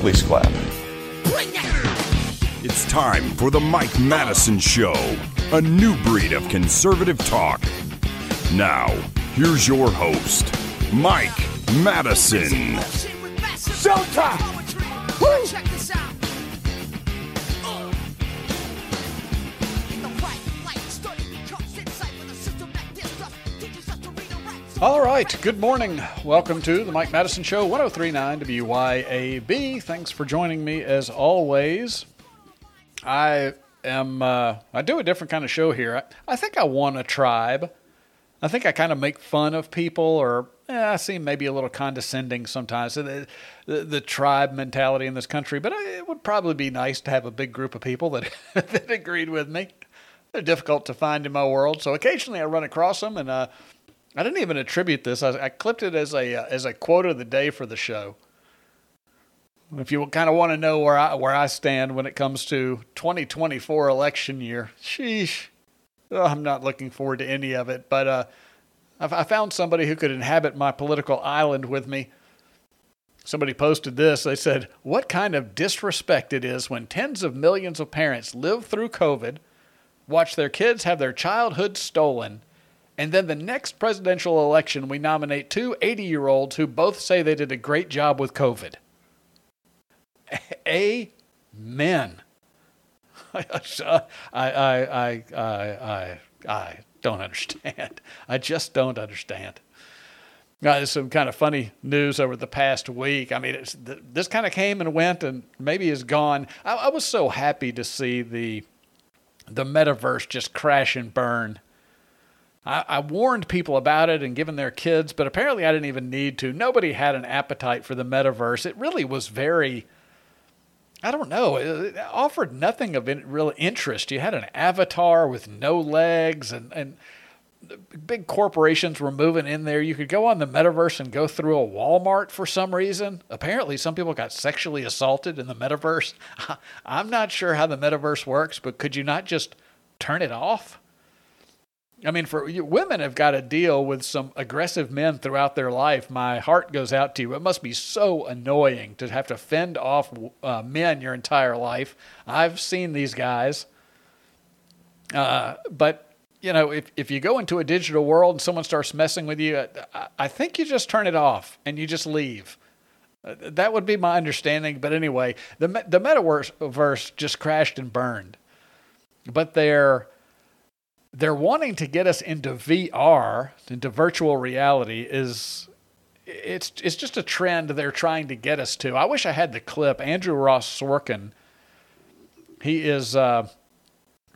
Please clap. It's time for the Mike Madison Show, a new breed of conservative talk. Now, here's your host, Mike Madison. Showtime. All right, good morning. Welcome to the Mike Madison Show, 1039 WYAB. Thanks for joining me as always. I am, uh, I do a different kind of show here. I, I think I want a tribe. I think I kind of make fun of people, or eh, I seem maybe a little condescending sometimes. The, the, the tribe mentality in this country, but it would probably be nice to have a big group of people that, that agreed with me. They're difficult to find in my world, so occasionally I run across them, and uh, I didn't even attribute this. I, I clipped it as a uh, as a quote of the day for the show. If you kind of want to know where I where I stand when it comes to 2024 election year, sheesh, oh, I'm not looking forward to any of it. But uh, I, I found somebody who could inhabit my political island with me. Somebody posted this. They said, "What kind of disrespect it is when tens of millions of parents live through COVID, watch their kids have their childhood stolen." And then the next presidential election, we nominate two 80 year olds who both say they did a great job with COVID. Amen. I, I, I, I, I, don't understand. I just don't understand. Now, there's some kind of funny news over the past week. I mean, this kind of came and went and maybe is gone. I, I was so happy to see the, the metaverse just crash and burn I, I, warned people about it and given their kids, but apparently I didn't even need to. Nobody had an appetite for the metaverse. It really was very, I don't know, it offered nothing of real interest. You had an avatar with no legs and, and big corporations were moving in there. You could go on the metaverse and go through a Walmart for some reason. Apparently, some people got sexually assaulted in the metaverse. I'm not sure how the metaverse works, but could you not just turn it off? I mean, for women have got to deal with some aggressive men throughout their life. My heart goes out to you. It must be so annoying to have to fend off uh, men your entire life. I've seen these guys. Uh, but, you know, if, if you go into a digital world and someone starts messing with you, I, I think you just turn it off and you just leave. Uh, that would be my understanding. But anyway, the, the metaverse just crashed and burned. But they're they're wanting to get us into VR, into virtual reality is it's it's just a trend they're trying to get us to. I wish I had the clip. Andrew Ross Sorkin, he is uh,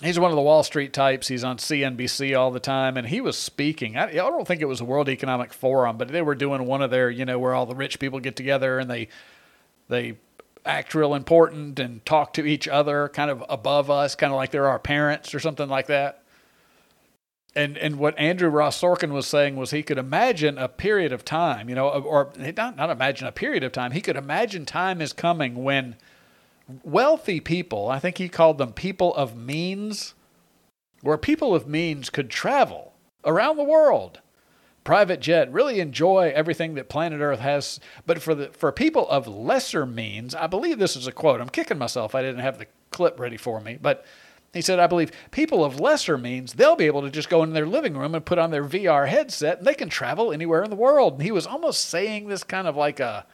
he's one of the Wall Street types. He's on CNBC all the time, and he was speaking. I, I don't think it was the World Economic Forum, but they were doing one of their, you know, where all the rich people get together and they they act real important and talk to each other, kind of above us, kind of like they're our parents or something like that and and what Andrew Ross Sorkin was saying was he could imagine a period of time, you know, or not not imagine a period of time. He could imagine time is coming when wealthy people, I think he called them people of means, where people of means could travel around the world, private jet, really enjoy everything that planet Earth has. But for the for people of lesser means, I believe this is a quote. I'm kicking myself. I didn't have the clip ready for me, but he said, I believe people of lesser means, they'll be able to just go in their living room and put on their VR headset and they can travel anywhere in the world. And he was almost saying this kind of like a,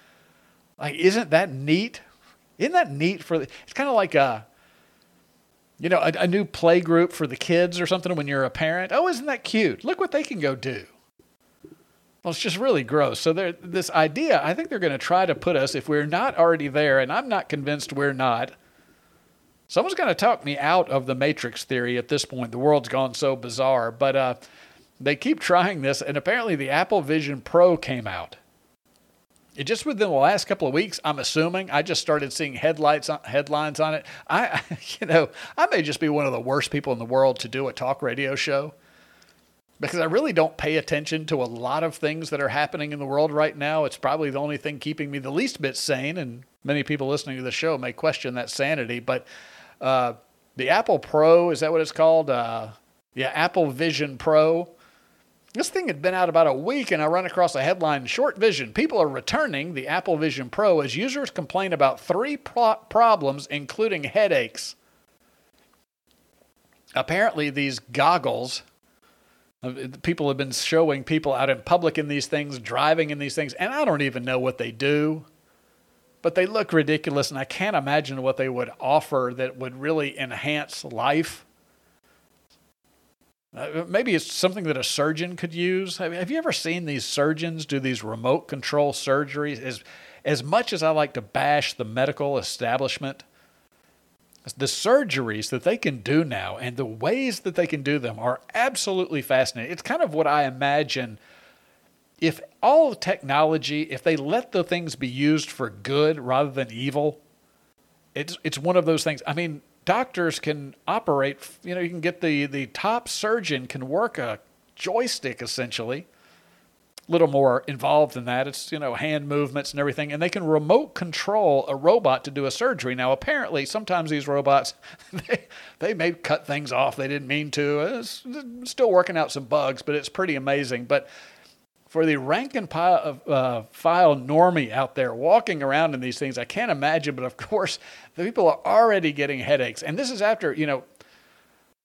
like, isn't that neat? Isn't that neat for, the, it's kind of like a, you know, a, a new play group for the kids or something when you're a parent. Oh, isn't that cute? Look what they can go do. Well, it's just really gross. So this idea, I think they're going to try to put us, if we're not already there, and I'm not convinced we're not, Someone's going to talk me out of the Matrix theory at this point. The world's gone so bizarre. But uh, they keep trying this, and apparently the Apple Vision Pro came out. it just within the last couple of weeks, I'm assuming I just started seeing headlights on, headlines on it. I, you know, I may just be one of the worst people in the world to do a talk radio show because I really don't pay attention to a lot of things that are happening in the world right now. It's probably the only thing keeping me the least bit sane, and many people listening to the show may question that sanity. But uh, the Apple Pro is that what it's called? Uh, yeah, Apple Vision Pro this thing had been out about a week, and I run across a headline Short Vision. People are returning the Apple Vision Pro as users complain about three pro- problems, including headaches. Apparently, these goggles, uh, people have been showing people out in public in these things, driving in these things, and I don't even know what they do, but they look ridiculous, and I can't imagine what they would offer that would really enhance life. Uh, maybe it's something that a surgeon could use. Have you ever seen these surgeons do these remote control surgeries? As, as much as I like to bash the medical establishment, the surgeries that they can do now and the ways that they can do them are absolutely fascinating. It's kind of what I imagine if all technology, if they let the things be used for good rather than evil, it's it's one of those things. I mean, doctors can operate, you know, you can get the, the top surgeon can work a joystick essentially. A little more involved than that. It's, you know, hand movements and everything. And they can remote control a robot to do a surgery. Now, apparently, sometimes these robots, they, they may cut things off they didn't mean to. It's still working out some bugs, but it's pretty amazing. But for the rank and file, uh, file normie out there walking around in these things, I can't imagine. But of course, the people are already getting headaches. And this is after, you know,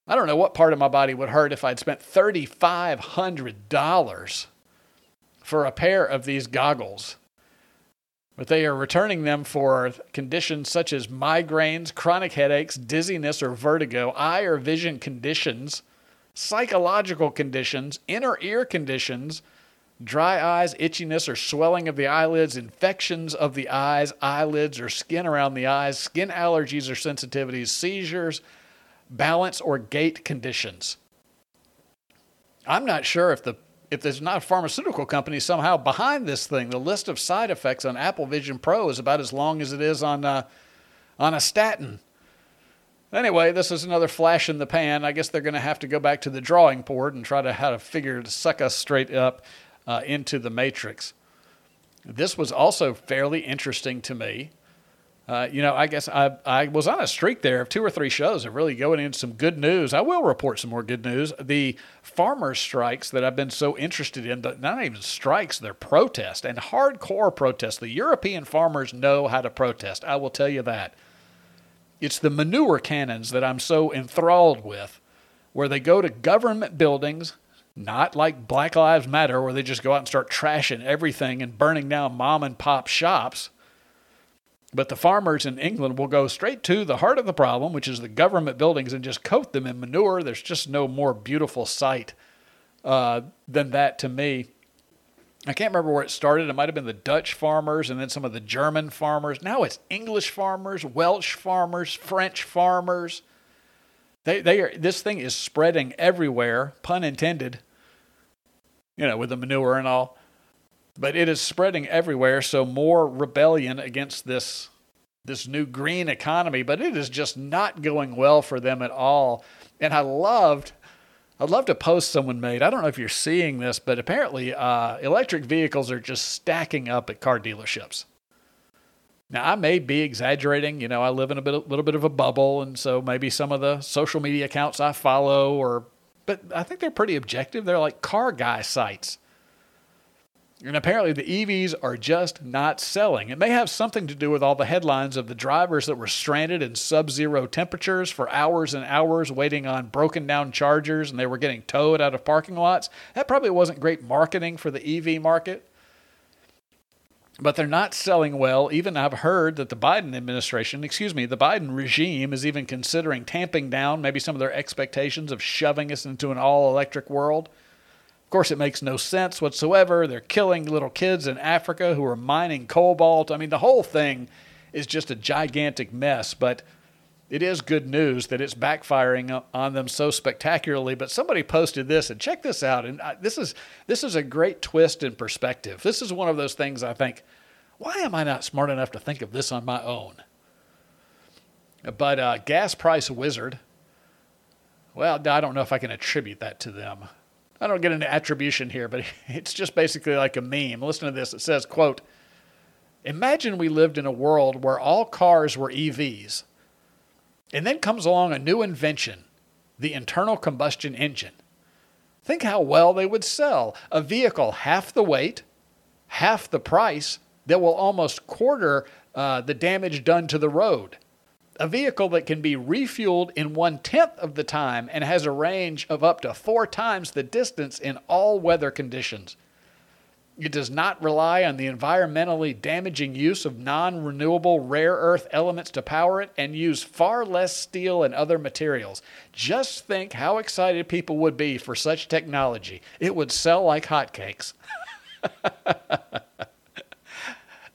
I don't know what part of my body would hurt if I'd spent $3,500 for a pair of these goggles. But they are returning them for conditions such as migraines, chronic headaches, dizziness or vertigo, eye or vision conditions, psychological conditions, inner ear conditions, dry eyes, itchiness or swelling of the eyelids, infections of the eyes, eyelids, or skin around the eyes, skin allergies or sensitivities, seizures, balance or gait conditions. I'm not sure if the if there's not a pharmaceutical company somehow behind this thing. The list of side effects on Apple Vision Pro is about as long as it is on uh, on a statin. Anyway, this is another flash in the pan. I guess they're going to have to go back to the drawing board and try to how to figure to suck us straight up uh, into the matrix. This was also fairly interesting to me. Uh, you know, I guess I, I was on a streak there of two or three shows of really going into some good news. I will report some more good news. The farmers' strikes that I've been so interested in, but not even strikes, they're protests and hardcore protests. The European farmers know how to protest. I will tell you that. It's the manure cannons that I'm so enthralled with, where they go to government buildings, not like Black Lives Matter, where they just go out and start trashing everything and burning down mom and pop shops. But the farmers in England will go straight to the heart of the problem, which is the government buildings, and just coat them in manure. There's just no more beautiful sight uh, than that to me. I can't remember where it started. It might have been the Dutch farmers and then some of the German farmers. Now it's English farmers, Welsh farmers, French farmers. They, they are, this thing is spreading everywhere, pun intended, you know, with the manure and all. But it is spreading everywhere, so more rebellion against this this new green economy, but it is just not going well for them at all. And I loved I'd love to post someone made. I don't know if you're seeing this, but apparently uh, electric vehicles are just stacking up at car dealerships. Now, I may be exaggerating. You know, I live in a bit, a little bit of a bubble, and so maybe some of the social media accounts I follow, or, but I think they're pretty objective. They're like car guy sites. And apparently, the EVs are just not selling. It may have something to do with all the headlines of the drivers that were stranded in sub zero temperatures for hours and hours waiting on broken down chargers and they were getting towed out of parking lots. That probably wasn't great marketing for the EV market but they're not selling well. Even I've heard that the Biden administration, excuse me, the Biden regime is even considering tamping down maybe some of their expectations of shoving us into an all electric world. Of course, it makes no sense whatsoever. They're killing little kids in Africa who are mining cobalt. I mean, the whole thing is just a gigantic mess, but it is good news that it's backfiring on them so spectacularly. But somebody posted this, and check this out. And this is this is a great twist in perspective. This is one of those things I think why am I not smart enough to think of this on my own? But uh, Gas Price Wizard, well, I don't know if I can attribute that to them. I don't get into attribution here, but it's just basically like a meme. Listen to this. It says, quote, Imagine we lived in a world where all cars were EVs. And then comes along a new invention, the internal combustion engine. Think how well they would sell. A vehicle half the weight, half the price, that will almost quarter uh, the damage done to the road. A vehicle that can be refueled in one tenth of the time and has a range of up to four times the distance in all weather conditions. It does not rely on the environmentally damaging use of non renewable rare earth elements to power it and use far less steel and other materials. Just think how excited people would be for such technology. It would sell like hotcakes.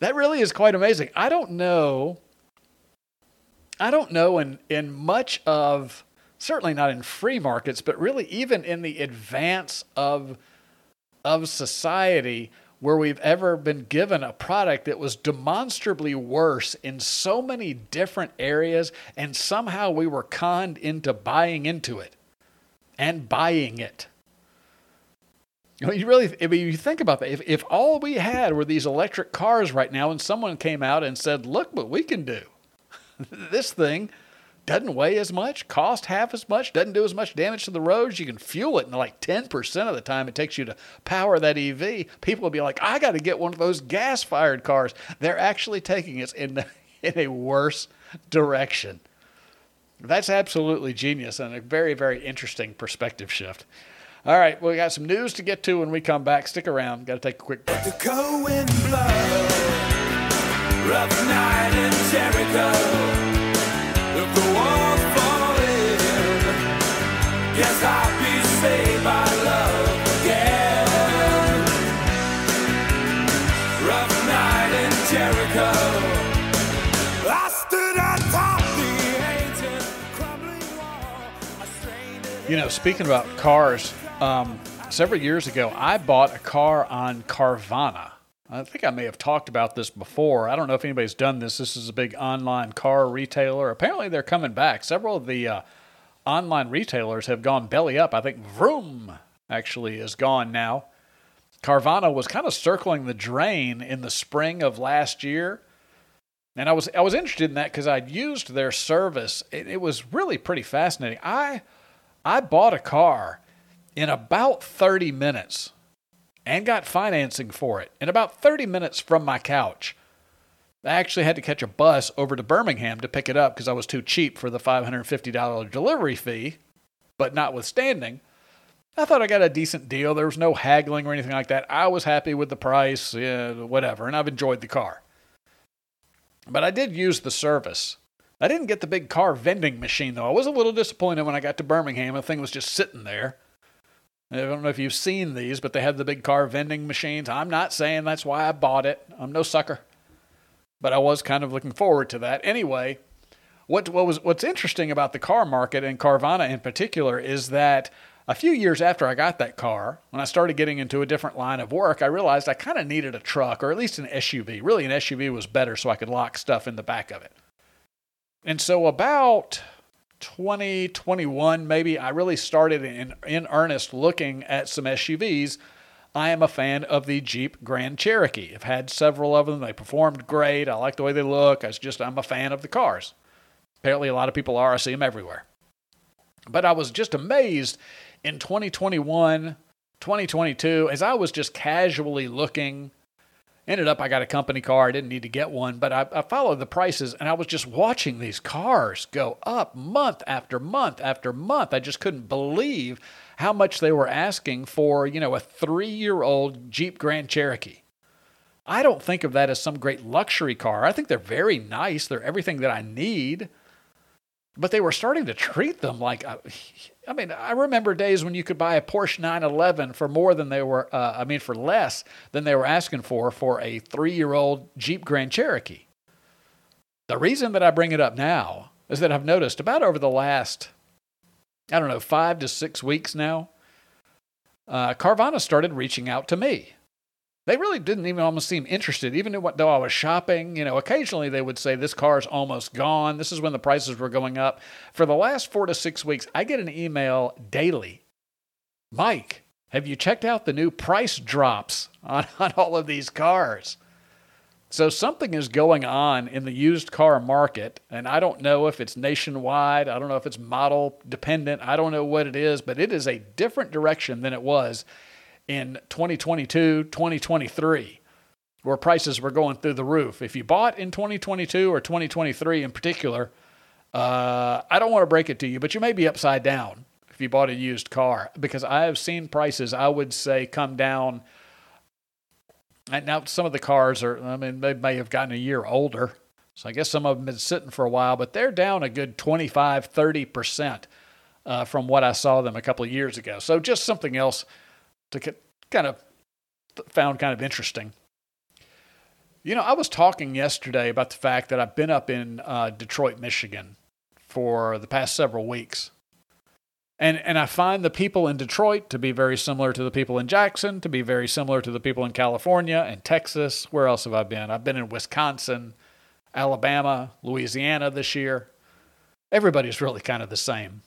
that really is quite amazing. I don't know. I don't know in, in much of, certainly not in free markets, but really even in the advance of of society where we've ever been given a product that was demonstrably worse in so many different areas, and somehow we were conned into buying into it and buying it. You, know, you really, if you think about that, if, if all we had were these electric cars right now, and someone came out and said, "Look what we can do," this thing doesn't weigh as much, cost half as much, doesn't do as much damage to the roads. You can fuel it in like 10% of the time it takes you to power that EV. People will be like, I got to get one of those gas fired cars. They're actually taking us in, the, in a worse direction. That's absolutely genius and a very, very interesting perspective shift. All right, well, we got some news to get to when we come back. Stick around. Got to take a quick break. You know, speaking about cars, um, several years ago, I bought a car on Carvana. I think I may have talked about this before. I don't know if anybody's done this. This is a big online car retailer. Apparently, they're coming back. Several of the uh, online retailers have gone belly up. I think Vroom actually is gone now. Carvana was kind of circling the drain in the spring of last year. And I was I was interested in that because I'd used their service. It, it was really pretty fascinating. I I bought a car in about 30 minutes and got financing for it in about 30 minutes from my couch. I actually had to catch a bus over to Birmingham to pick it up because I was too cheap for the $550 delivery fee. But notwithstanding, I thought I got a decent deal. There was no haggling or anything like that. I was happy with the price, yeah, whatever, and I've enjoyed the car. But I did use the service. I didn't get the big car vending machine, though. I was a little disappointed when I got to Birmingham. The thing was just sitting there. I don't know if you've seen these, but they have the big car vending machines. I'm not saying that's why I bought it. I'm no sucker. But I was kind of looking forward to that. Anyway, what, what was what's interesting about the car market and Carvana in particular is that a few years after I got that car, when I started getting into a different line of work, I realized I kind of needed a truck or at least an SUV. Really, an SUV was better so I could lock stuff in the back of it. And so about 2021, maybe, I really started in, in earnest looking at some SUVs. I am a fan of the Jeep Grand Cherokee. I've had several of them. They performed great. I like the way they look. I just, I'm a fan of the cars. Apparently, a lot of people are. I see them everywhere. But I was just amazed in 2021, 2022, as I was just casually looking Ended up, I got a company car. I didn't need to get one, but I, I followed the prices and I was just watching these cars go up month after month after month. I just couldn't believe how much they were asking for, you know, a three year old Jeep Grand Cherokee. I don't think of that as some great luxury car. I think they're very nice. They're everything that I need. But they were starting to treat them like uh, I mean, I remember days when you could buy a Porsche 911 for more than they were, uh, I mean, for less than they were asking for for a three year old Jeep Grand Cherokee. The reason that I bring it up now is that I've noticed about over the last, I don't know, five to six weeks now, uh, Carvana started reaching out to me. They really didn't even almost seem interested, even though I was shopping. You know, occasionally they would say, This car's almost gone. This is when the prices were going up. For the last four to six weeks, I get an email daily Mike, have you checked out the new price drops on, on all of these cars? So something is going on in the used car market, and I don't know if it's nationwide. I don't know if it's model dependent. I don't know what it is, but it is a different direction than it was in 2022, 2023, where prices were going through the roof. If you bought in 2022 or 2023 in particular, uh, I don't want to break it to you, but you may be upside down if you bought a used car because I have seen prices, I would say, come down. And now some of the cars are, I mean, they may have gotten a year older. So I guess some of them have been sitting for a while, but they're down a good 25, 30% uh, from what I saw them a couple of years ago. So just something else to get kind of found kind of interesting. You know, I was talking yesterday about the fact that I've been up in uh, Detroit, Michigan for the past several weeks. And, and I find the people in Detroit to be very similar to the people in Jackson, to be very similar to the people in California and Texas. Where else have I been? I've been in Wisconsin, Alabama, Louisiana this year. Everybody's really kind of the same.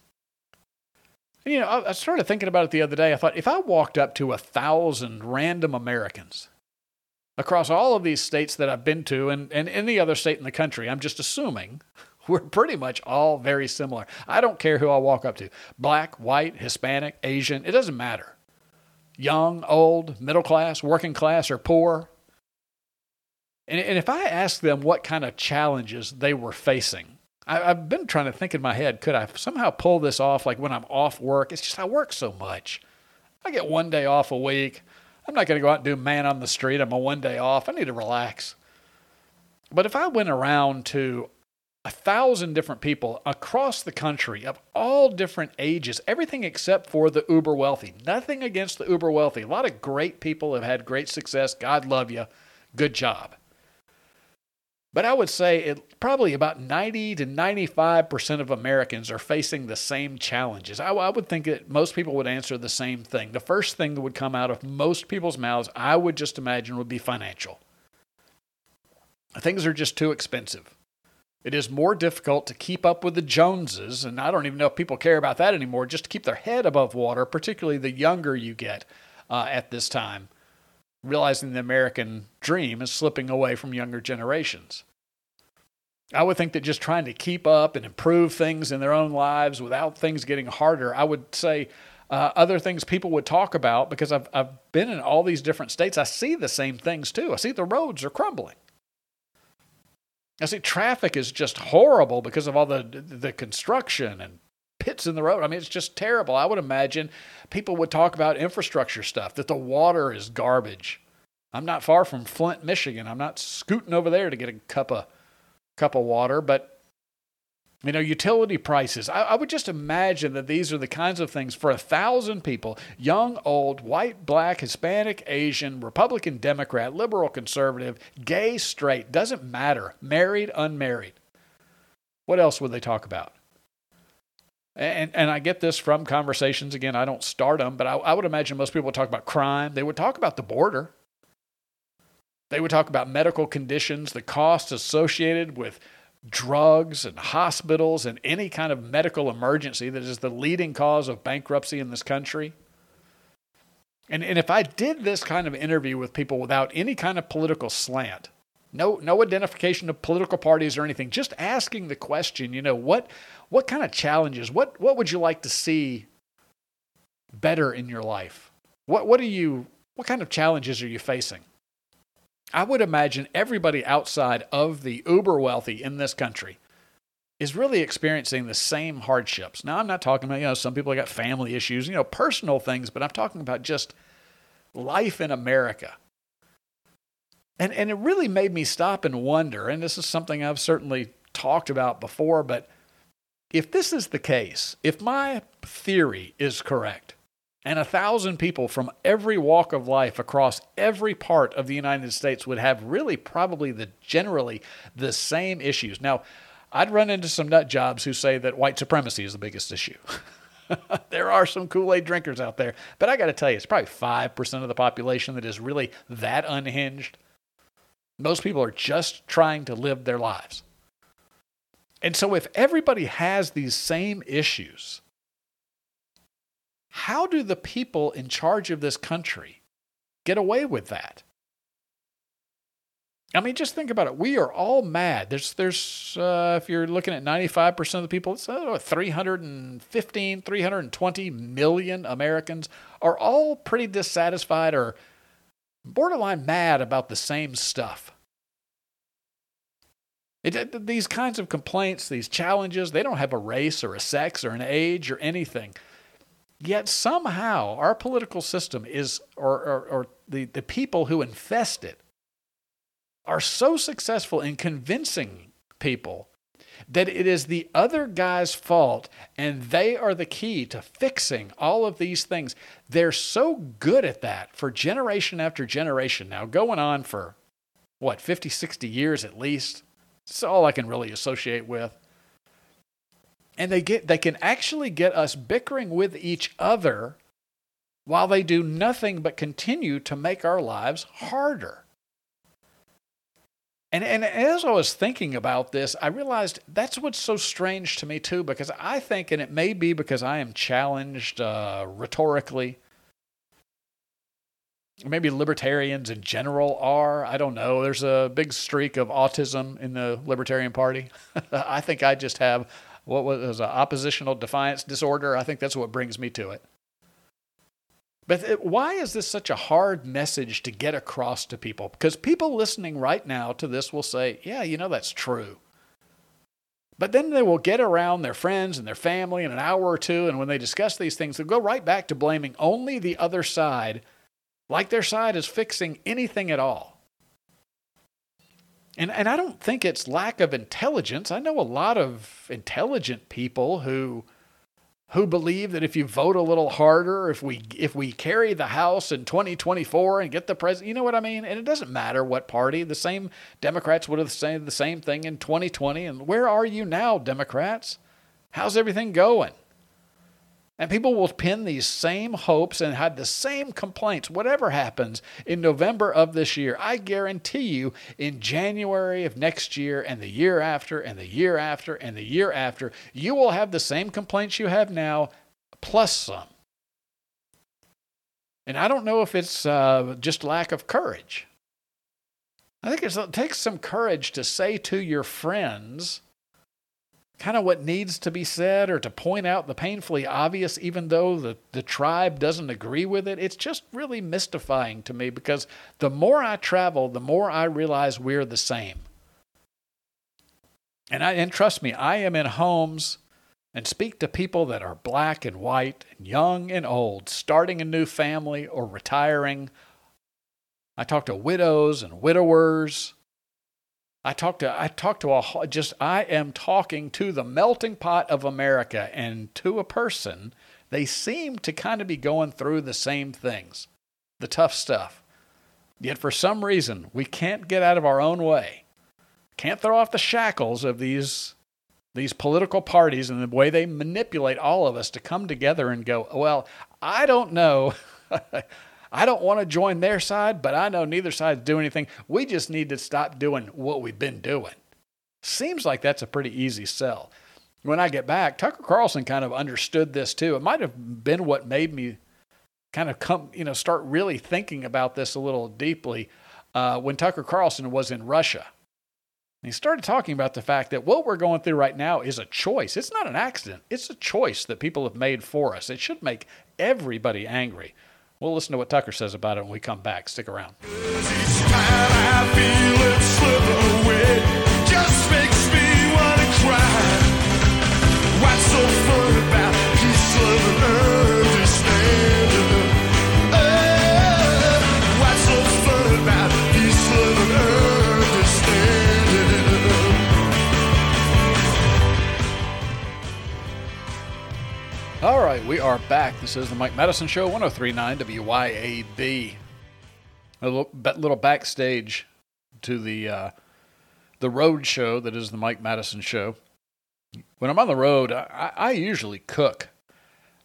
You know, I, I started thinking about it the other day. I thought if I walked up to a thousand random Americans across all of these states that I've been to and, and any other state in the country, I'm just assuming we're pretty much all very similar. I don't care who I walk up to black, white, Hispanic, Asian, it doesn't matter. Young, old, middle class, working class, or poor. And, and if I ask them what kind of challenges they were facing, I, have been trying to think in my head, could I somehow pull this off like when I'm off work? It's just I work so much. I get one day off a week. I'm not going to go out and do man on the street. I'm a one day off. I need to relax. But if I went around to a thousand different people across the country of all different ages, everything except for the uber wealthy. Nothing against the uber wealthy. A lot of great people have had great success. God love you. Good job. But I would say it, probably about 90 to 95% of Americans are facing the same challenges. I, I, would think that most people would answer the same thing. The first thing that would come out of most people's mouths, I would just imagine, would be financial. Things are just too expensive. It is more difficult to keep up with the Joneses, and I don't even know if people care about that anymore, just to keep their head above water, particularly the younger you get uh, at this time realizing the American dream is slipping away from younger generations. I would think that just trying to keep up and improve things in their own lives without things getting harder, I would say uh, other things people would talk about because I've, I've been in all these different states. I see the same things too. I see the roads are crumbling. I see traffic is just horrible because of all the, the construction and pits in the road. I mean, it's just terrible. I would imagine people would talk about infrastructure stuff, that the water is garbage. I'm not far from Flint, Michigan. I'm not scooting over there to get a cup of cup of water, but you know, utility prices. I, I, would just imagine that these are the kinds of things for a thousand people young, old, white, black, Hispanic, Asian, Republican, Democrat, liberal, conservative, gay, straight, doesn't matter, married, unmarried. What else would they talk about? And, and I get this from conversations. Again, I don't start them, but I, I would imagine most people talk about crime. They would talk about the border. They would talk about medical conditions, the costs associated with drugs and hospitals and any kind of medical emergency that is the leading cause of bankruptcy in this country. And, and if I did this kind of interview with people without any kind of political slant, no, no identification of political parties or anything. Just asking the question, you know, what, what kind of challenges, what, what would you like to see better in your life? What, what are you, what kind of challenges are you facing? I would imagine everybody outside of the uber wealthy in this country is really experiencing the same hardships. Now, I'm not talking about, you know, some people got family issues, you know, personal things, but I'm talking about just life in America. And, and it really made me stop and wonder, and this is something I've certainly talked about before, but if this is the case, if my theory is correct, and a thousand people from every walk of life across every part of the United States would have really probably the generally the same issues. Now, I'd run into some nut jobs who say that white supremacy is the biggest issue. there are some Kool Aid drinkers out there, but I got to tell you, it's probably 5% of the population that is really that unhinged. Most people are just trying to live their lives. And so, if everybody has these same issues, how do the people in charge of this country get away with that? I mean, just think about it. We are all mad. There's, there's, uh, if you're looking at 95% of the people, it's uh, 315, 320 million Americans are all pretty dissatisfied or borderline mad about the same stuff. It, these kinds of complaints, these challenges, they don't have a race or a sex or an age or anything. Yet somehow our political system is, or, or, or the, the people who infest it, are so successful in convincing people that it is the other guy's fault and they are the key to fixing all of these things. They're so good at that for generation after generation now, going on for what, 50, 60 years at least. That's all I can really associate with. And they get they can actually get us bickering with each other while they do nothing but continue to make our lives harder. And, and as I was thinking about this, I realized that's what's so strange to me, too, because I think, and it may be because I am challenged uh, rhetorically, maybe libertarians in general are. I don't know. There's a big streak of autism in the Libertarian Party. I think I just have what was oppositional defiance disorder. I think that's what brings me to it. But why is this such a hard message to get across to people? Because people listening right now to this will say, yeah, you know, that's true. But then they will get around their friends and their family in an hour or two, and when they discuss these things, they'll go right back to blaming only the other side, like their side is fixing anything at all. And, and I don't think it's lack of intelligence. I know a lot of intelligent people who who believe that if you vote a little harder, if we if we carry the House in 2024 and get the president, you know what I mean? And it doesn't matter what party. The same Democrats would have said the same thing in 2020. And where are you now, Democrats? How's everything going? And people will pin these same hopes and have the same complaints, whatever happens in November of this year. I guarantee you, in January of next year, and the year after, and the year after, and the year after, you will have the same complaints you have now, plus some. And I don't know if it's uh, just lack of courage. I think it takes some courage to say to your friends, kind of what needs to be said or to point out the painfully obvious, even though the, the tribe doesn't agree with it. It's just really mystifying to me because the more I travel, the more I realize we're the same. And, I, and trust me, I am in homes and speak to people that are black and white, and young and old, starting a new family or retiring. I talk to widows and widowers I talk to I talk to a just I am talking to the melting pot of America and to a person they seem to kind of be going through the same things, the tough stuff. Yet for some reason we can't get out of our own way. Can't throw off the shackles of these these political parties and the way they manipulate all of us to come together and go, well, I don't know. I don't want to join their side, but I know neither side's doing anything. We just need to stop doing what we've been doing. Seems like that's a pretty easy sell. When I get back, Tucker Carlson kind of understood this too. It might have been what made me kind of come, you know, start really thinking about this a little deeply uh, when Tucker Carlson was in Russia. he started talking about the fact that what we're going through right now is a choice. It's not an accident. It's a choice that people have made for us. It should make everybody angry. We'll listen to what Tucker says about it when we come back. Stick around. All right, we are back. This is the Mike Madison Show, 1039 WYAB. A little, little backstage to the uh, the road show that is the Mike Madison Show. When I'm on the road, I, I usually cook.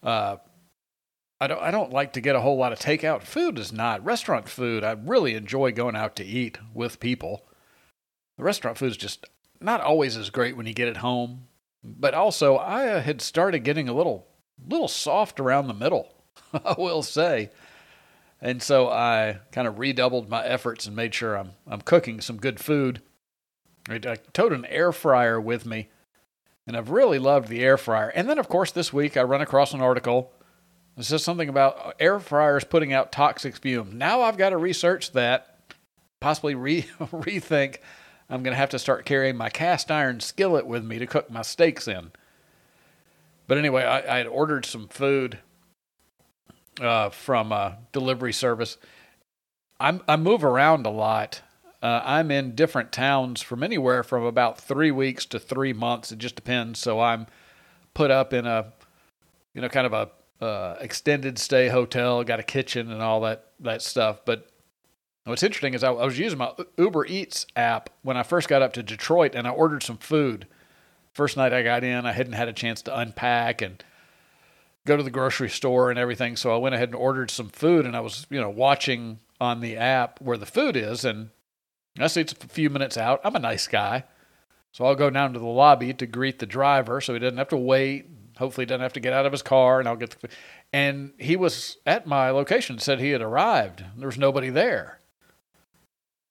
Uh, I don't I don't like to get a whole lot of takeout. Food is not restaurant food. I really enjoy going out to eat with people. The restaurant food is just not always as great when you get it home. But also, I uh, had started getting a little little soft around the middle. I will say. And so I kind of redoubled my efforts and made sure I'm I'm cooking some good food. I I towed an air fryer with me, and I've really loved the air fryer. And then, of course, this week I run across an article that says something about uh, air fryers putting out toxic fumes. Now I've got to research that, possibly re- rethink. I'm going to have to start carrying my cast iron skillet with me to cook my steaks in. But anyway, I, I had ordered some food uh, from a delivery service. I'm, I move around a lot. Uh, I'm in different towns from anywhere from about three weeks to three months. It just depends. So I'm put up in a, you know, kind of a uh, extended stay hotel. Got a kitchen and all that that stuff. But what's interesting is I, I was using my Uber Eats app when I first got up to Detroit, and I ordered some food. First night I got in, I hadn't had a chance to unpack and go to the grocery store and everything. So I went ahead and ordered some food, and I was, you know, watching on the app where the food is, and I see it's a few minutes out. I'm a nice guy, so I'll go down to the lobby to greet the driver, so he doesn't have to wait. Hopefully, he doesn't have to get out of his car, and I'll get the. And he was at my location, said he had arrived. There was nobody there.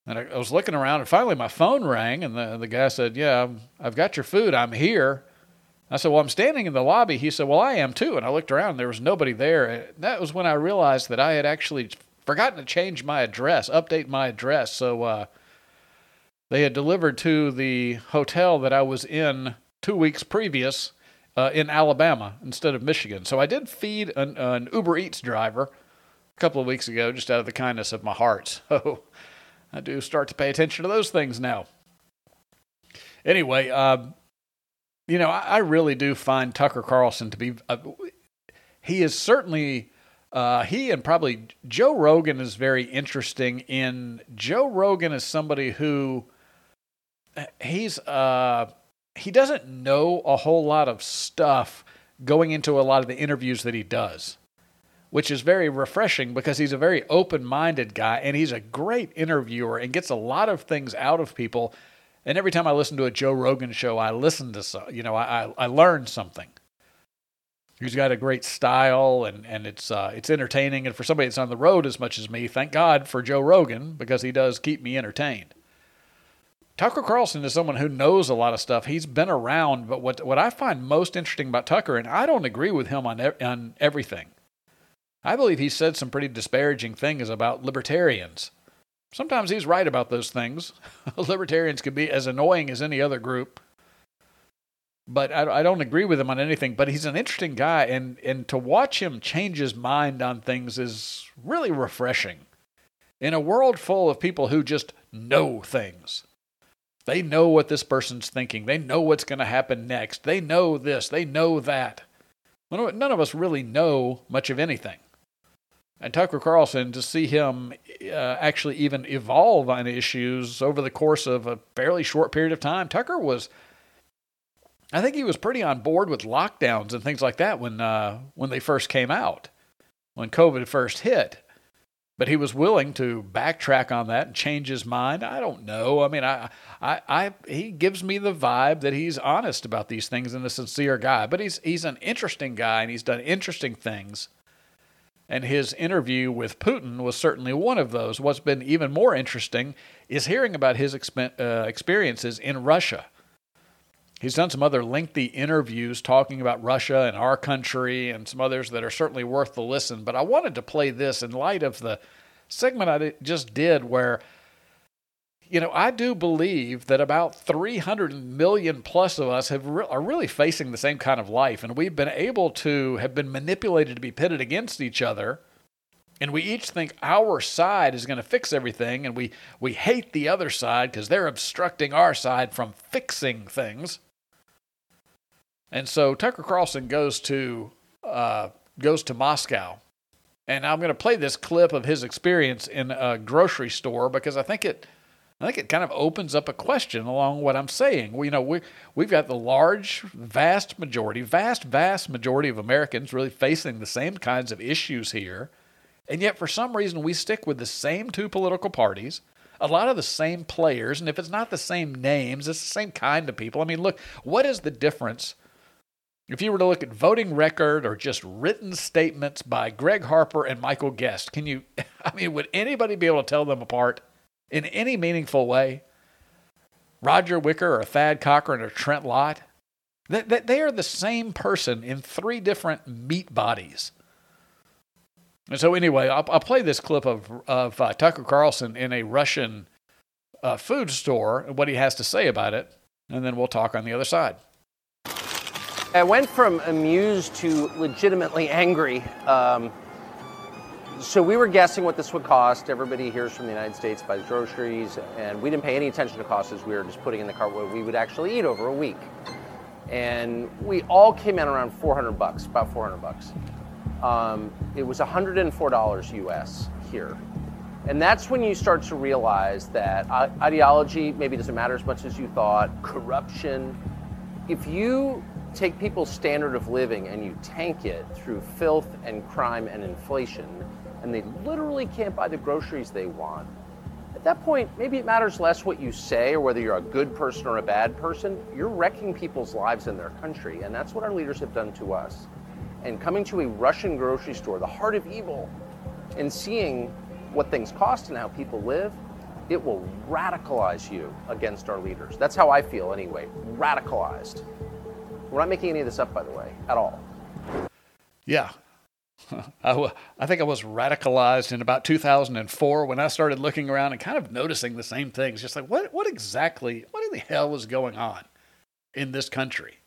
And I, I was looking around, and finally my phone rang, and the, the guy said, Yeah, I've got your food. I'm here. I said, Well, I'm standing in the lobby. He said, Well, I am too. And I looked around, and there was nobody there. And that was when I realized that I had actually forgotten to change my address, update my address. So uh, they had delivered to the hotel that I was in two weeks previous uh, in Alabama instead of Michigan. So I did feed an, an Uber Eats driver a couple of weeks ago just out of the kindness of my heart. So I do start to pay attention to those things now. Anyway, um, you know, I, I really do find Tucker Carlson to be. Uh, he is certainly. Uh, he and probably Joe Rogan is very interesting. In Joe Rogan is somebody who he's uh, he doesn't know a whole lot of stuff going into a lot of the interviews that he does which is very refreshing because he's a very open minded guy and he's a great interviewer and gets a lot of things out of people. And every time I listen to a Joe Rogan show, I listen to, you know, I, I, I learn something. He's got a great style and, and it's, uh, it's entertaining. And for somebody that's on the road as much as me, thank God for Joe Rogan because he does keep me entertained. Tucker Carlson is someone who knows a lot of stuff. He's been around, but what, what I find most interesting about Tucker, and I don't agree with him on, on everything, I believe he said some pretty disparaging things about libertarians. Sometimes he's right about those things. libertarians can be as annoying as any other group. But I, I don't agree with him on anything. But he's an interesting guy, and, and to watch him change his mind on things is really refreshing. In a world full of people who just know things, they know what this person's thinking, they know what's going to happen next, they know this, they know that. None of us really know much of anything. And Tucker Carlson, to see him uh, actually even evolve on issues over the course of a fairly short period of time, Tucker was, I think he was pretty on board with lockdowns and things like that when uh, when they first came out, when COVID first hit. But he was willing to backtrack on that and change his mind. I don't know. I mean, I, I, I, he gives me the vibe that he's honest about these things and a sincere guy. But he's he's an interesting guy and he's done interesting things and his interview with Putin was certainly one of those. What's been even more interesting is hearing about his exp- uh, experiences in Russia. He's done some other lengthy interviews talking about Russia and our country and some others that are certainly worth the listen. But I wanted to play this in light of the segment I just did where you know, I do believe that about 300 million plus of us have re- are really facing the same kind of life, and we've been able to have been manipulated to be pitted against each other, and we each think our side is going to fix everything, and we we hate the other side because they're obstructing our side from fixing things. And so Tucker Carlson goes to uh, goes to Moscow, and I'm going to play this clip of his experience in a grocery store because I think it I think it kind of opens up a question along what I'm saying. We, you know, we, we've got the large, vast majority, vast, vast majority of Americans really facing the same kinds of issues here. And yet, for some reason, we stick with the same two political parties, a lot of the same players. And if it's not the same names, it's the same kind of people. I mean, look, what is the difference if you were to look at voting record or just written statements by Gregg Harper and Michael Guest? Can you, I mean, would anybody be able to tell them apart? In any meaningful way. Roger Wicker or Thad Cochran or Trent Lott, that they are the same person in three different meat bodies. And so, anyway, I'll, I'll play this clip of, of uh, Tucker Carlson in a Russian uh, food store and what he has to say about it, and then we'll talk on the other side. I went from amused to legitimately angry. Um, so we were guessing what this would cost. Everybody here's from the United States buys groceries, and we didn't pay any attention to costs as we were just putting in the cart what we would actually eat over a week. And we all came in around 400 bucks, about 400 bucks. Um, it was $104 US here. And that's when you start to realize that ideology maybe doesn't matter as much as you thought, corruption. If you take people's standard of living and you tank it through filth and crime and inflation, and they literally can't buy the groceries they want, at that point, maybe it matters less what you say or whether you're a good person or a bad person. You're wrecking people's lives in their country, and that's what our leaders have done to us. And coming to a Russian grocery store, the heart of evil, and seeing what things cost and how people live, it will radicalize you against our leaders. That's how I feel anyway. Radicalized. We're not making any of this up, by the way, at all. Yeah, I, w- I think I was radicalized in about 2004 when I started looking around and kind of noticing the same things. Just like, what, what exactly, what in the hell was going on in this country?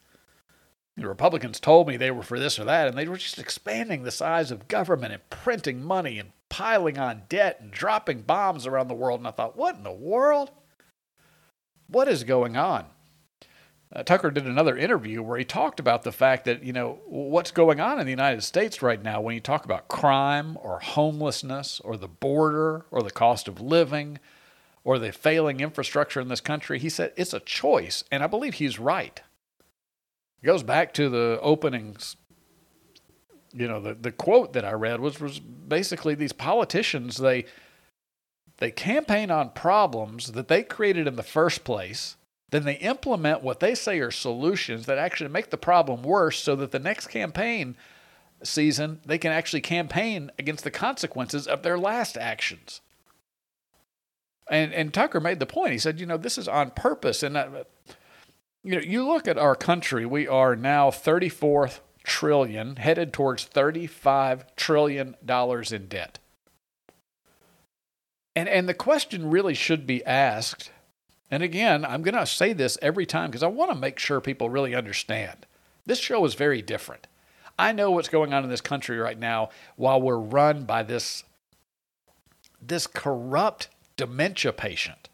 The Republicans told me they were for this or that, and they were just expanding the size of government and printing money and piling on debt and dropping bombs around the world. And I thought, what in the world? What is going on? Uh, Tucker did another interview where he talked about the fact that, you know, what's going on in the United States right now when you talk about crime or homelessness or the border or the cost of living or the failing infrastructure in this country. He said it's a choice, and I believe he's right. It goes back to the openings. You know, the, the quote that I read was, was basically these politicians, they they campaign on problems that they created in the first place then they implement what they say are solutions that actually make the problem worse so that the next campaign season they can actually campaign against the consequences of their last actions. And and Tucker made the point. He said, you know, this is on purpose and uh, you know, you look at our country, we are now 34th trillion headed towards 35 trillion dollars in debt. And and the question really should be asked and again, I'm going to say this every time because I want to make sure people really understand. This show is very different. I know what's going on in this country right now while we're run by this this corrupt dementia patient.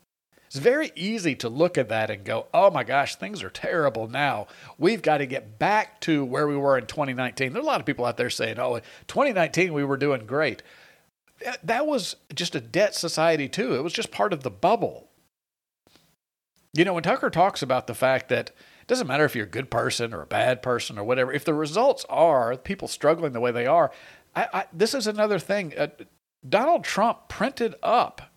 It's very easy to look at that and go, "Oh my gosh, things are terrible now. We've got to get back to where we were in 2019." There are a lot of people out there saying, "Oh, 2019 we were doing great." That was just a debt society too. It was just part of the bubble. You know, when Tucker talks about the fact that it doesn't matter if you're a good person or a bad person or whatever, if the results are people struggling the way they are, I, I, this is another thing. Uh, Donald Trump printed up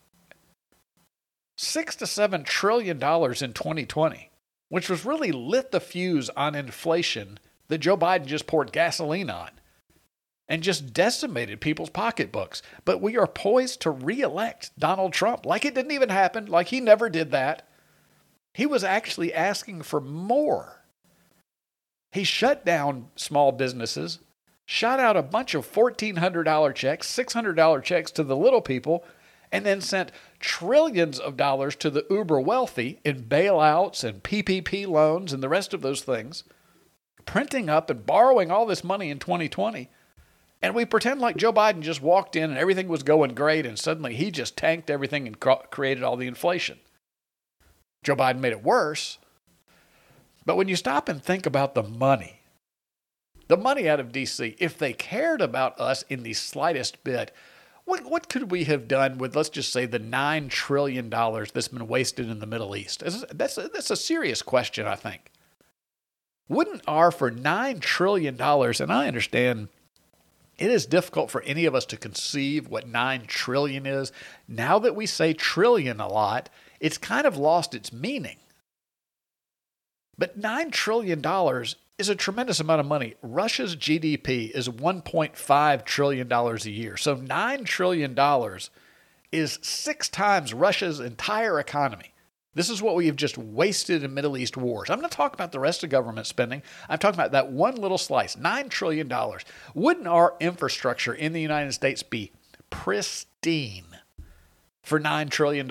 six to seven trillion dollars in 2020, which was really lit the fuse on inflation that Joe Biden just poured gasoline on and just decimated people's pocketbooks. But we are poised to reelect Donald Trump like it didn't even happen, like he never did that. He was actually asking for more. He shut down small businesses, shot out a bunch of $1,400 checks, $600 checks to the little people, and then sent trillions of dollars to the uber wealthy in bailouts and PPP loans and the rest of those things, printing up and borrowing all this money in 2020. And we pretend like Joe Biden just walked in and everything was going great, and suddenly he just tanked everything and created all the inflation. Joe Biden made it worse. But when you stop and think about the money, the money out of D.C., if they cared about us in the slightest bit, What, what could we have done with, let's just say, the $9 trillion that's been wasted in the Middle East? That's, a, that's a serious question, I think. Wouldn't our, for $9 trillion, and I understand it is difficult for any of us to conceive what 9 trillion is. Now that we say trillion a lot, it's kind of lost its meaning. But $9 trillion is a tremendous amount of money. Russia's GDP is $1.5 trillion a year. So $9 trillion is six times Russia's entire economy. This is what we have just wasted in Middle East wars. I'm not talking about the rest of government spending. I'm talking about that one little slice, $9 trillion. Wouldn't our infrastructure in the United States be pristine for $9 trillion?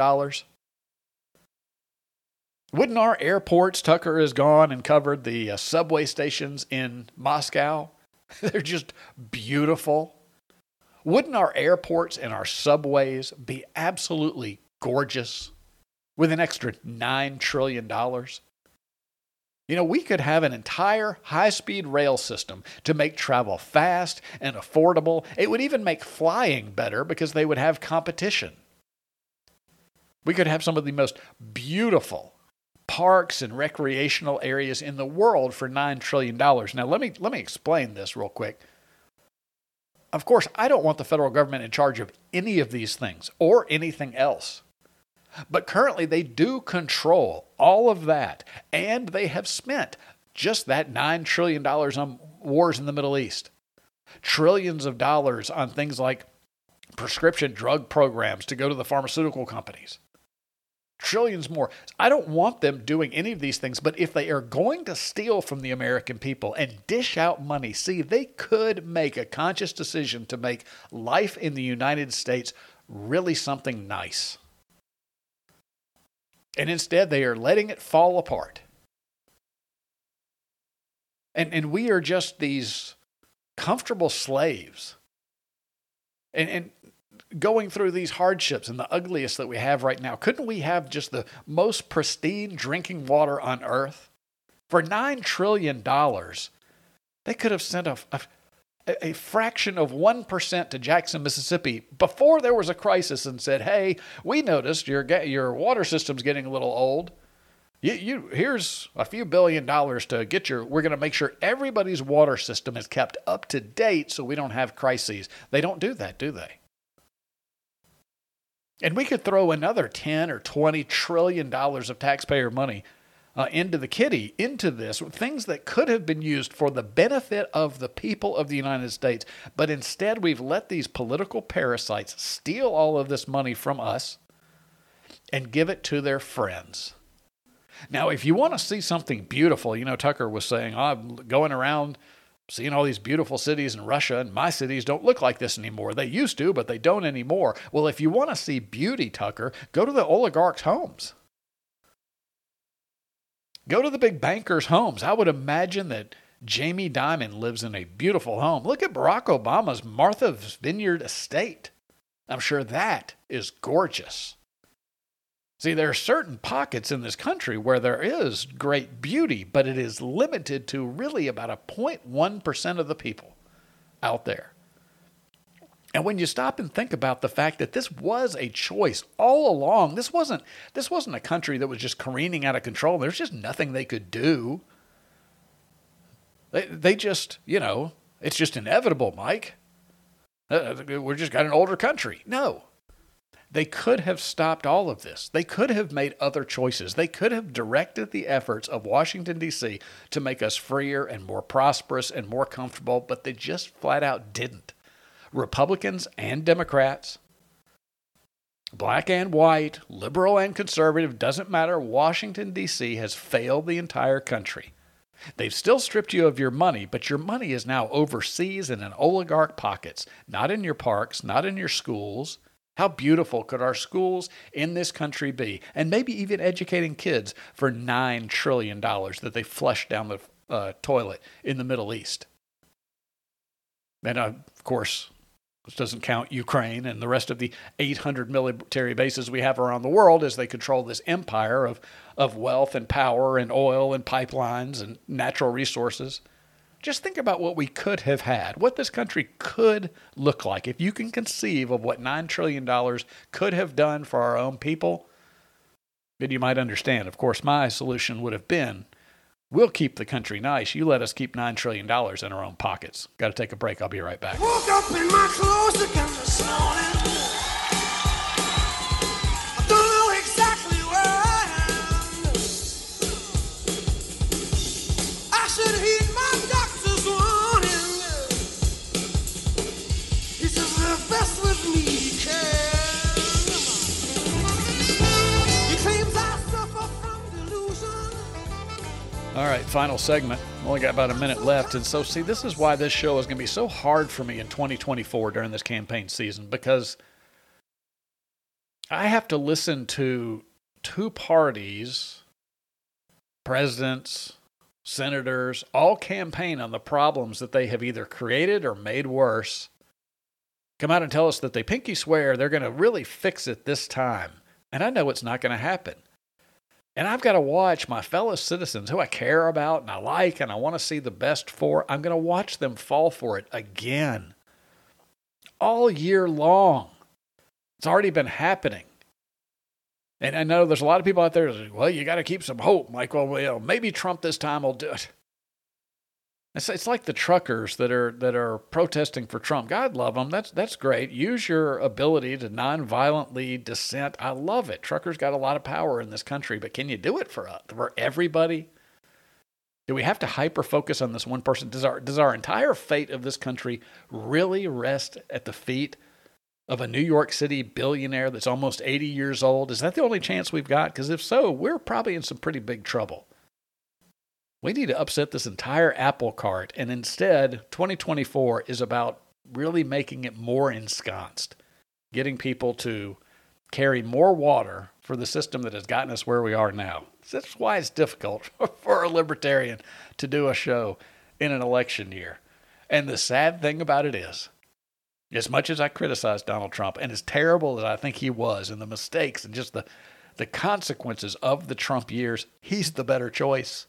Wouldn't our airports, Tucker has gone and covered the uh, subway stations in Moscow? They're just beautiful. Wouldn't our airports and our subways be absolutely gorgeous with an extra $9 trillion? You know, we could have an entire high speed rail system to make travel fast and affordable. It would even make flying better because they would have competition. We could have some of the most beautiful parks and recreational areas in the world for $9 trillion. Now, let me, let me explain this real quick. Of course, I don't want the federal government in charge of any of these things or anything else. But currently, they do control all of that, and they have spent just that $9 trillion on wars in the Middle East, trillions of dollars on things like prescription drug programs to go to the pharmaceutical companies trillions more. I don't want them doing any of these things, but if they are going to steal from the American people and dish out money, see, they could make a conscious decision to make life in the United States really something nice. And instead, they are letting it fall apart. And, and we are just these comfortable slaves. And, and going through these hardships and the ugliest that we have right now, couldn't we have just the most pristine drinking water on earth? For $9 trillion, they could have sent a, a, a fraction of 1% to Jackson, Mississippi before there was a crisis and said, hey, we noticed your, your water system's getting a little old. You, you, here's a few billion dollars to get your. We're going to make sure everybody's water system is kept up to date so we don't have crises. They don't do that, do they? And we could throw another 10 or 20 trillion dollars of taxpayer money uh, into the kitty, into this, things that could have been used for the benefit of the people of the United States. But instead, we've let these political parasites steal all of this money from us and give it to their friends. Now, if you want to see something beautiful, you know, Tucker was saying, oh, I'm going around seeing all these beautiful cities in Russia, and my cities don't look like this anymore. They used to, but they don't anymore. Well, if you want to see beauty, Tucker, go to the oligarchs' homes. Go to the big bankers' homes. I would imagine that Jamie Dimon lives in a beautiful home. Look at Barack Obama's Martha's Vineyard estate. I'm sure that is gorgeous. See, there are certain pockets in this country where there is great beauty, but it is limited to really about a 0.1% of the people out there. And when you stop and think about the fact that this was a choice all along, this wasn't this wasn't a country that was just careening out of control. There's just nothing they could do. They they just, you know, it's just inevitable, Mike. Uh, we're just got an older country. No, they could have stopped all of this. They could have made other choices. They could have directed the efforts of Washington, D.C. to make us freer and more prosperous and more comfortable, but they just flat out didn't. Republicans and Democrats, black and white, liberal and conservative, doesn't matter. Washington, D.C. has failed the entire country. They've still stripped you of your money, but your money is now overseas in an oligarch pockets, not in your parks, not in your schools, how beautiful could our schools in this country be? And maybe even educating kids for $9 trillion that they flush down the uh, toilet in the Middle East. And uh, of course, this doesn't count Ukraine and the rest of the 800 military bases we have around the world as they control this empire of, of wealth and power and oil and pipelines and natural resources. Just think about what we could have had, what this country could look like. If you can conceive of what $9 trillion could have done for our own people, then you might understand. Of course, my solution would have been we'll keep the country nice. You let us keep $9 trillion in our own pockets. Got to take a break. I'll be right back. All right, final segment. Only got about a minute left. And so, see, this is why this show is going to be so hard for me in 2024 during this campaign season because I have to listen to two parties, presidents, senators, all campaign on the problems that they have either created or made worse. Come out and tell us that they pinky swear they're going to really fix it this time. And I know it's not going to happen. And I've got to watch my fellow citizens who I care about and I like and I want to see the best for. I'm going to watch them fall for it again all year long. It's already been happening. And I know there's a lot of people out there that say, well, you got to keep some hope, Michael. Well, you know, maybe Trump this time will do it. It's, it's like the truckers that are that are protesting for Trump. God love them. That's that's great. Use your ability to non-violently dissent. I love it. Truckers got a lot of power in this country, but can you do it for uh, for everybody? Do we have to hyper focus on this one person? Does our does our entire fate of this country really rest at the feet of a New York City billionaire that's almost 80 years old? Is that the only chance we've got? Because if so, we're probably in some pretty big trouble. We need to upset this entire apple cart. And instead, 2024 is about really making it more ensconced, getting people to carry more water for the system that has gotten us where we are now. That's why it's difficult for a libertarian to do a show in an election year. And the sad thing about it is, as much as I criticize Donald Trump, and as terrible as I think he was, and the mistakes and just the, the consequences of the Trump years, he's the better choice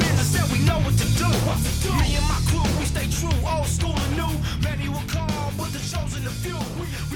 We know what to do. Me and my crew, we stay true, old school and new. Many will call, but the chosen few.